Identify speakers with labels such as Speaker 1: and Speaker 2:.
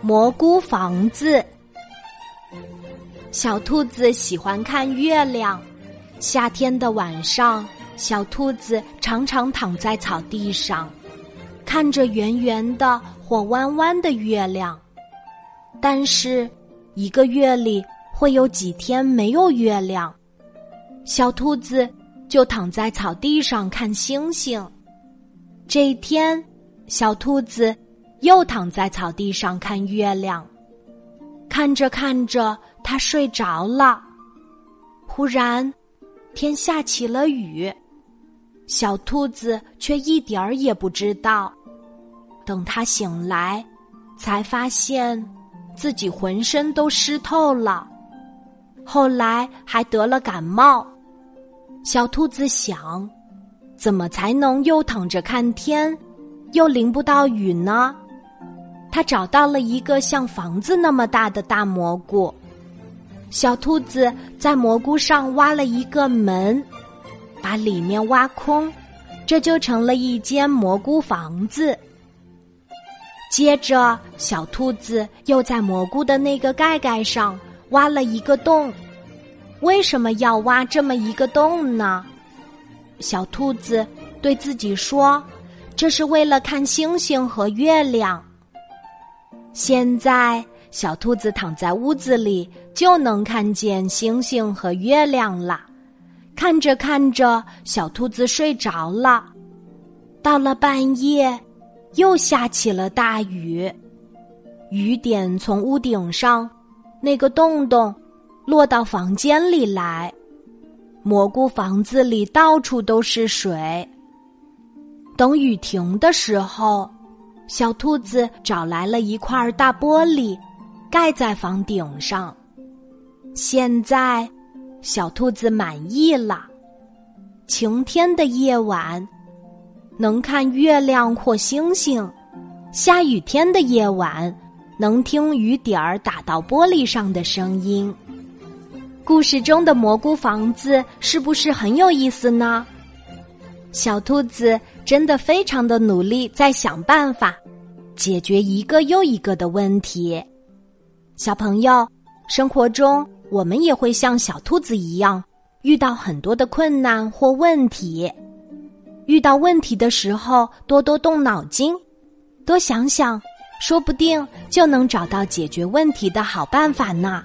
Speaker 1: 蘑菇房子。小兔子喜欢看月亮。夏天的晚上，小兔子常常躺在草地上，看着圆圆的或弯弯的月亮。但是，一个月里会有几天没有月亮，小兔子就躺在草地上看星星。这一天，小兔子。又躺在草地上看月亮，看着看着，他睡着了。忽然，天下起了雨，小兔子却一点儿也不知道。等他醒来，才发现自己浑身都湿透了，后来还得了感冒。小兔子想：怎么才能又躺着看天，又淋不到雨呢？他找到了一个像房子那么大的大蘑菇，小兔子在蘑菇上挖了一个门，把里面挖空，这就成了一间蘑菇房子。接着，小兔子又在蘑菇的那个盖盖上挖了一个洞。为什么要挖这么一个洞呢？小兔子对自己说：“这是为了看星星和月亮。”现在，小兔子躺在屋子里，就能看见星星和月亮了。看着看着，小兔子睡着了。到了半夜，又下起了大雨，雨点从屋顶上那个洞洞落到房间里来，蘑菇房子里到处都是水。等雨停的时候。小兔子找来了一块大玻璃，盖在房顶上。现在，小兔子满意了。晴天的夜晚，能看月亮或星星；下雨天的夜晚，能听雨点儿打到玻璃上的声音。故事中的蘑菇房子是不是很有意思呢？小兔子真的非常的努力，在想办法解决一个又一个的问题。小朋友，生活中我们也会像小兔子一样，遇到很多的困难或问题。遇到问题的时候，多多动脑筋，多想想，说不定就能找到解决问题的好办法呢。